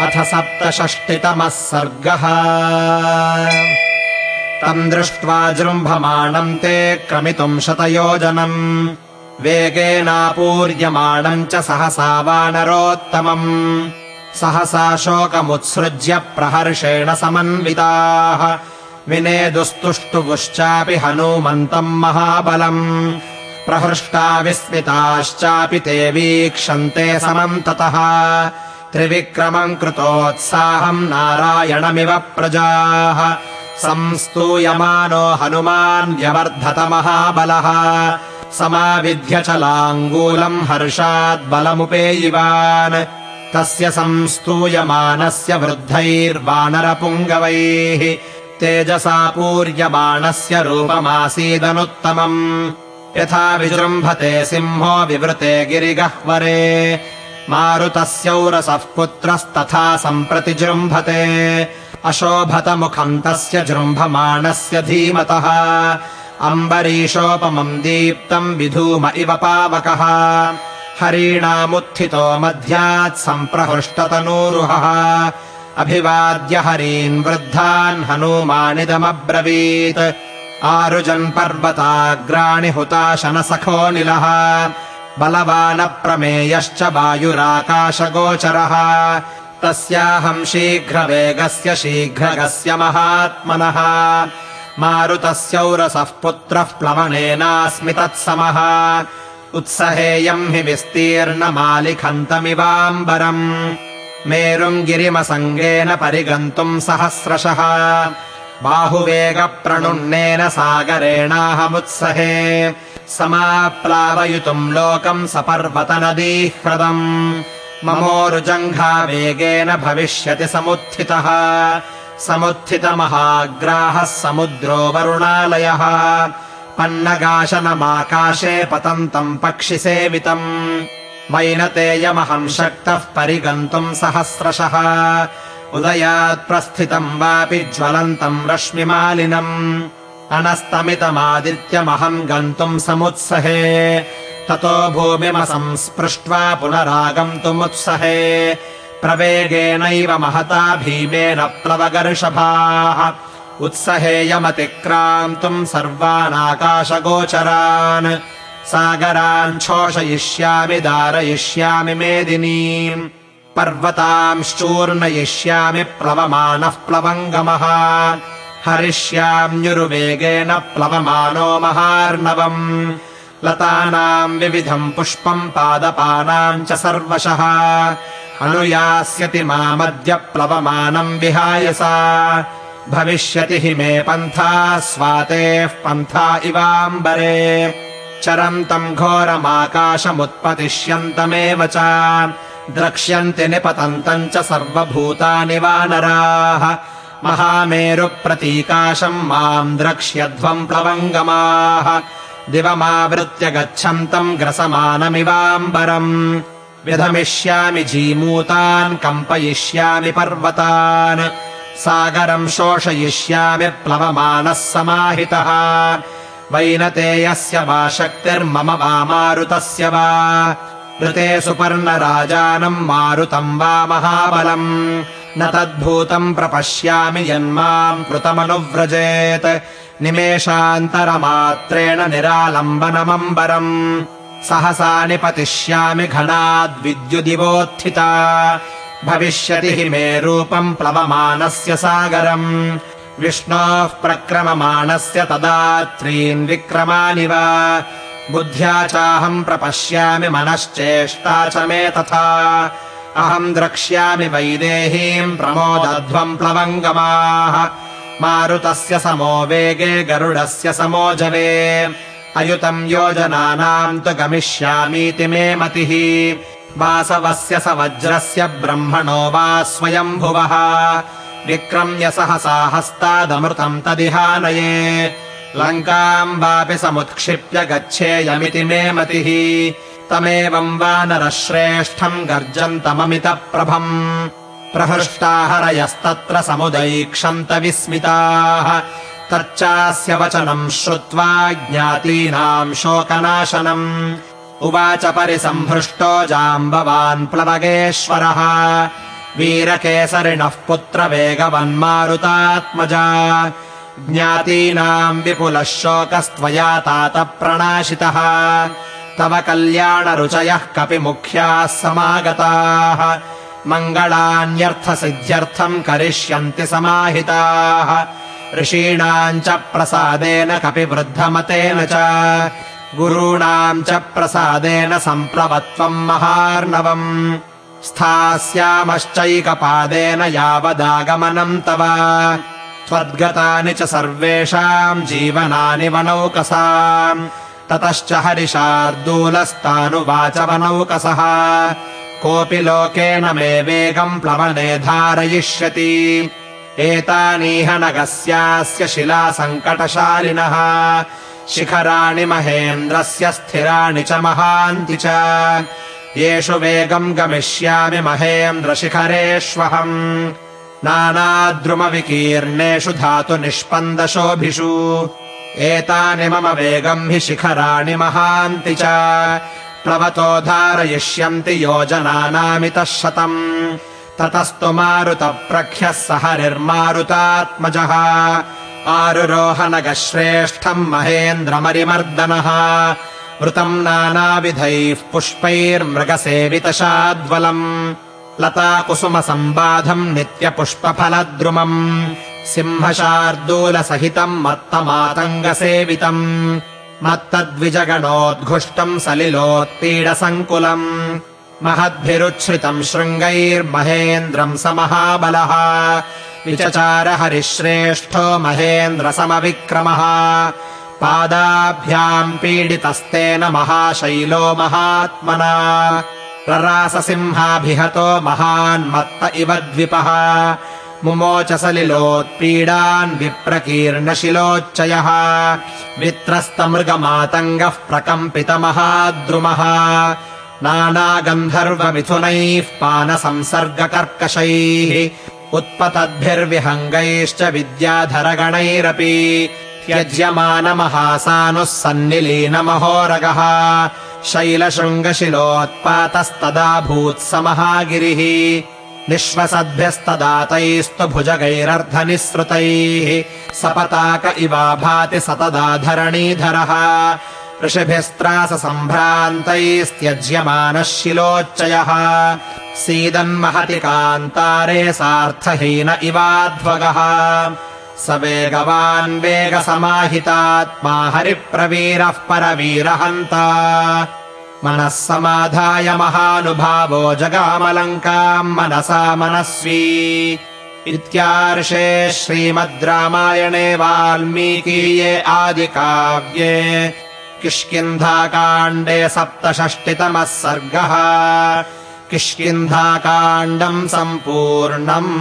अथ सप्तषष्टितमः सर्गः। तम् दृष्ट्वा जृम्भमाणम् ते क्रमितुम् शतयोजनम् वेगेनापूर्यमाणम् च सहसा वानरोत्तमम्। सहसा शोकमुत्सृज्य प्रहर्षेण समन्विताः। विनेदुस्तुष्टुवुश्चापि हनूमन्तम् महाबलम्। प्रहृष्टा विस्मिताश्चापि ते वीक्षन्ते समम् ततः त्रिविक्रमम् कृतोत्साहम् नारायणमिव प्रजाः। संस्तूयमानो हनुमान् व्यवर्धत महाबलः। समाविध्य चलाङ्गूलम् हर्षाद्बलमुपेयिवान् तस्य संस्तूयमानस्य वृद्धैर्वानरपुङ्गवैः। तेजसा पूर्यमाणस्य रूपमासीदनुत्तमम्। यथा विजृम्भते सिंहो विवृते गिरिगह्वरे मारुतस्यौरसः पुत्रस्तथा सम्प्रति जृम्भते। अशोभतमुखम् तस्य जृम्भमाणस्य धीमतः। अम्बरीशोपमम् दीप्तम् विधूम इव पावकः। हरीणामुत्थितो मध्यात् सम्प्रहृष्टतनूरुहः। अभिवाद्य हरीन् वृद्धान् हनूमानिदमब्रवीत्। आरुजन् पर्वताग्राणि हुताशनसखोऽनिलः बलवानप्रमेयश्च वायुराकाशगोचरः। तस्याहम् शीघ्रवेगस्य शीघ्रगस्य महात्मनः। मारुतस्यौरसः पुत्रः प्लवनेनास्मि तत्समः। उत्सहेयम् हि विस्तीर्णमालिखन्तमिवाम्बरम्। मेरुम् गिरिमसङ्गेन परिगन्तुम् सहस्रशः। बाहुवेगप्रणुन्नेन सागरेणाहमुत्सहे समाप्लावयितुम् लोकम् सपर्वतनदीह्रदम् ममोरुजङ्घावेगेन भविष्यति समुत्थितः समुत्थितमहाग्राहः समुद्रो वरुणालयः पन्नगाशनमाकाशे पतन्तम् पक्षिसेवितम् वैनतेयमहम् शक्तः परिगन्तुम् सहस्रशः उदयात्प्रस्थितम् वापि ज्वलन्तम् रश्मिमालिनम् अनस्तमितमादित्यमहम् गन्तुम् समुत्सहे। ततो भूमिमसंस्पृष्ट्वा पुनरागन्तुमुत्सहे प्रवेगेनैव महता भीमेन प्लवगर्षभाः। उत्सहेयमतिक्रान्तुम् सर्वानाकाशगोचरान्। सागरान् छोषयिष्यामि दारयिष्यामि मेदिनीम्। पर्वतांश्चूर्णयिष्यामि प्लवमानः प्लवङ्गमः हरिष्याम्युरुवेगेन प्लवमानो महार्णवम्। लतानाम् विविधम् पुष्पम् पादपानाम् च सर्वशः। अनुयास्यति मामद्य प्लवमानम् विहाय सा। भविष्यति हि मे पन्था स्वातेः पन्था इवाम्बरे। चरन्तम् घोरमाकाशमुत्पतिष्यन्तमेव च। द्रक्ष्यन्ति निपतन्तम् च सर्वभूतानि वानराः महामेरुप्रतीकाशम् माम् द्रक्ष्यध्वम् प्लवङ्गमाः। दिवमावृत्य गच्छन्तम् ग्रसमानमिवाम्बरम् व्यधमिष्यामि जीमूतान् कम्पयिष्यामि पर्वतान्। सागरम् शोषयिष्यामि प्लवमानः समाहितः। वैनतेयस्य वा शक्तिर्मम वा मारुतस्य वा। ऋते सुपर्णराजानम् मारुतम् वा महाबलम् न तद्भूतम् प्रपश्यामि यन्माम् कृतमनुव्रजेत्। निमेषान्तरमात्रेण निरालम्बनमम्बरम्। सहसा निपतिष्यामि घनाद्विद्युदिवोत्थिता। भविष्यति हि मे रूपम् प्लवमानस्य सागरम्। विष्णोः प्रक्रममाणस्य तदा त्रीन् विक्रमानि वा। बुद्ध्या चाहम् प्रपश्यामि मनश्चेष्टा च मे तथा अहम् द्रक्ष्यामि वैदेहीम् प्रमोदध्वम् प्लवङ्गमाः। मारुतस्य समो वेगे गरुडस्य समोजवे अयुतम् योजनानाम् तु गमिष्यामीति मे मतिः। वासवस्य स वज्रस्य ब्रह्मणो वा स्वयम्भुवः। विक्रम्य सहसा हस्तादमृतम् तदिहानये। लङ्काम् वापि समुत्क्षिप्य गच्छेयमिति मे मतिः तमेवम् वानरश्रेष्ठम् गर्जन्तममितप्रभम्। प्रहृष्टा हरयस्तत्र समुदैक्षन्त विस्मिताः। तच्चास्य वचनम् श्रुत्वा ज्ञातीनाम् शोकनाशनम्। उवाच परिसम्भृष्टो जाम्बवान् प्लवगेश्वरः। वीरकेसरिणः पुत्रवेगवन्मारुतात्मजा। ज्ञातीनाम् विपुलः शोकस्त्वया तातप्रणाशितः तव कल्याणरुचयः कपिमुख्याः समागताः। मङ्गलान्यर्थसिद्ध्यर्थम् करिष्यन्ति समाहिताः। ऋषीणाम् च प्रसादेन कपिवृद्धमतेन च। गुरूणाम् च प्रसादेन सम्प्लवत्वम् महार्णवम्। स्थास्यामश्चैकपादेन यावदागमनम् तव। त्वद्गतानि च सर्वेषाम् जीवनानि वनौकसाम् ततश्च हरिशार्दूलस्तानुवाच वनौकसः कोऽपि लोकेन मे वेगम् प्लवने धारयिष्यति। एतानीह नगस्यास्य शिलासङ्कटशालिनः। शिखराणि महेन्द्रस्य स्थिराणि च महान्ति च। येषु वेगम् गमिष्यामि महेन्द्रशिखरेष्वहम्। नानाद्रुमविकीर्णेषु धातुनिष्पन्दशोभिषु एतानि मम वेगम् हि शिखराणि महान्ति च। प्लवतो धारयिष्यन्ति योजनानामितः शतम्। ततस्तु मारुतप्रख्यः स हरिर्मारुतात्मजः आरुरोहनगश्रेष्ठम् महेन्द्रमरिमर्दनः। वृतम् नानाविधैः पुष्पैर्मृगसेवितशाद्वलम्। लताकुसुमसम्बाधम् नित्यपुष्पफलद्रुमम् सिंहशार्दूलसहितम् मत्तमातङ्गसेवितम् मत्तद्विजगणोद्घुष्टम् सलिलोत्पीडसङ्कुलम् महद्भिरुच्छ्रितम् शृङ्गैर्महेन्द्रम् स महाबलः विचचार हरिश्रेष्ठो महेन्द्रसमविक्रमः पादाभ्याम् पीडितस्तेन महाशैलो महात्मना रराससिंहाभिहतो महान्मत्त इव द्विपः मुमोच सलिलोत्पीडान् विप्रकीर्णशिलोच्चयः। वित्रस्तमृगमातङ्गः प्रकम्पितमहाद्रुमः। नानागन्धर्वमिथुनैः पानसंसर्गकर्कशैः उत्पतद्भिर्विहङ्गैश्च विद्याधरगणैरपि त्यज्यमानमहासानुः सन्निलीनमहोरगः। शैलशृङ्गशिलोत्पातस्तदा भूत्समहागिरिः निःश्वसद्भ्यस्तदातैस्तु भुजगैरर्धनिःसृतैः सपताक इवा भाति सतदा धरणीधरः। ऋषिभिस्त्राससम्भ्रान्तैस्त्यज्यमानः शिलोच्चयः। सीदन्महति कान्तारे सार्थहीन इवाध्वगः स वेगवान् वेगसमाहितात्मा हरिप्रवीरः परवीरहन्ता मनः समाधाय महानुभावो जगामलङ्काम् मनसा मनस्वी इत्यार्षे श्रीमद् रामायणे वाल्मीकीये आदिकाव्ये किष्किन्धाकाण्डे सप्तषष्टितमः सर्गः किष्किन्धाकाण्डम् सम्पूर्णम्